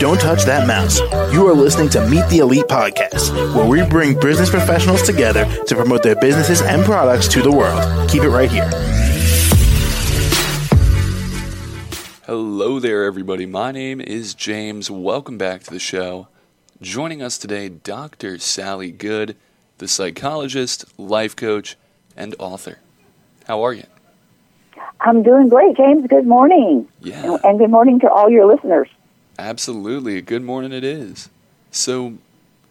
Don't touch that mouse. You are listening to Meet the Elite podcast, where we bring business professionals together to promote their businesses and products to the world. Keep it right here. Hello there, everybody. My name is James. Welcome back to the show. Joining us today, Dr. Sally Good, the psychologist, life coach, and author. How are you? I'm doing great, James. Good morning. Yeah. And good morning to all your listeners. Absolutely. Good morning, it is. So,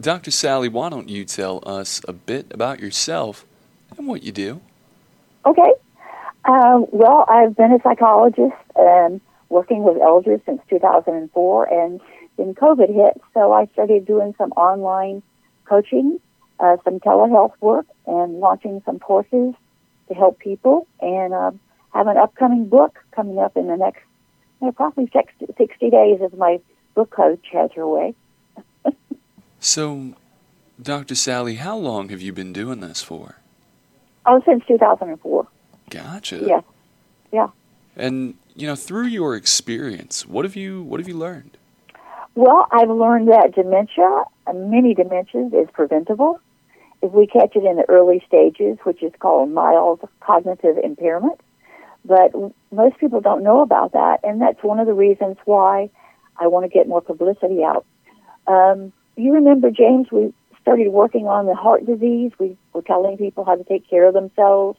Dr. Sally, why don't you tell us a bit about yourself and what you do? Okay. Um, well, I've been a psychologist and working with elders since 2004, and then COVID hit, so I started doing some online coaching, uh, some telehealth work, and launching some courses to help people, and uh, have an upcoming book coming up in the next you know, probably 60 days as my book coach has her way. so, Dr. Sally, how long have you been doing this for? Oh, since 2004. Gotcha. Yeah. Yeah. And you know, through your experience, what have you what have you learned? Well, I've learned that dementia, many dementias, is preventable if we catch it in the early stages, which is called mild cognitive impairment. But most people don't know about that, and that's one of the reasons why I want to get more publicity out. Um, you remember, James, we started working on the heart disease. We were telling people how to take care of themselves.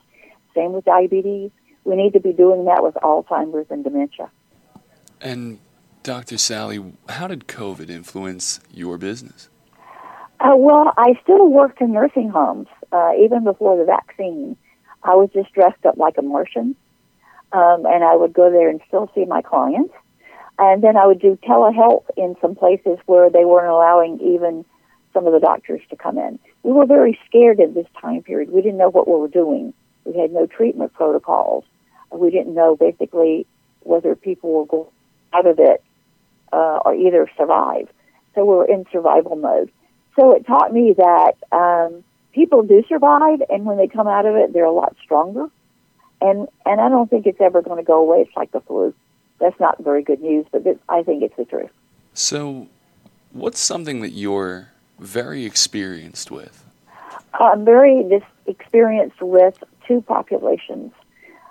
Same with diabetes. We need to be doing that with Alzheimer's and dementia. And Dr. Sally, how did COVID influence your business? Uh, well, I still worked in nursing homes uh, even before the vaccine. I was just dressed up like a Martian, um, and I would go there and still see my clients. And then I would do telehealth in some places where they weren't allowing even some of the doctors to come in. We were very scared in this time period. We didn't know what we were doing. We had no treatment protocols. We didn't know basically whether people were going out of it uh, or either survive. So we were in survival mode. So it taught me that um, people do survive, and when they come out of it, they're a lot stronger. And and I don't think it's ever going to go away. It's like the flu. That's not very good news, but this, I think it's the truth. So, what's something that you're very experienced with? I'm very dis- experienced with two populations,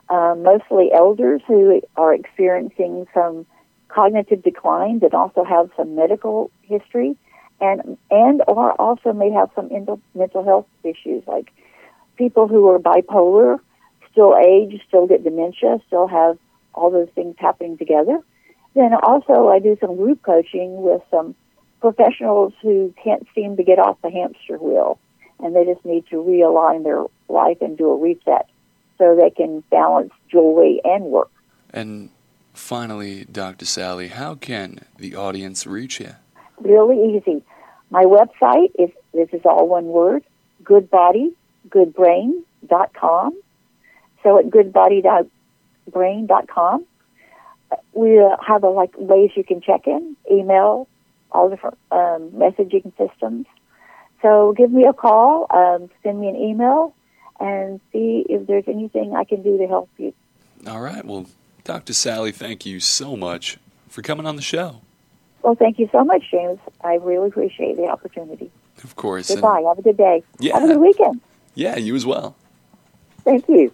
uh, mostly elders who are experiencing some cognitive decline that also have some medical history and and or also may have some mental health issues like people who are bipolar still age still get dementia still have all those things happening together then also i do some group coaching with some professionals who can't seem to get off the hamster wheel and they just need to realign their life and do a reset so they can balance joy and work and finally dr sally how can the audience reach you really easy. My website is this is all one word, goodbodygoodbrain.com. So at goodbody.brain.com, we uh, have a, like ways you can check in, email, all different um, messaging systems. So give me a call, um, send me an email, and see if there's anything I can do to help you. All right. Well, Dr. Sally, thank you so much for coming on the show. Well, thank you so much, James. I really appreciate the opportunity. Of course. Goodbye. Have a good day. Yeah. Have a good weekend. Yeah, you as well. Thank you.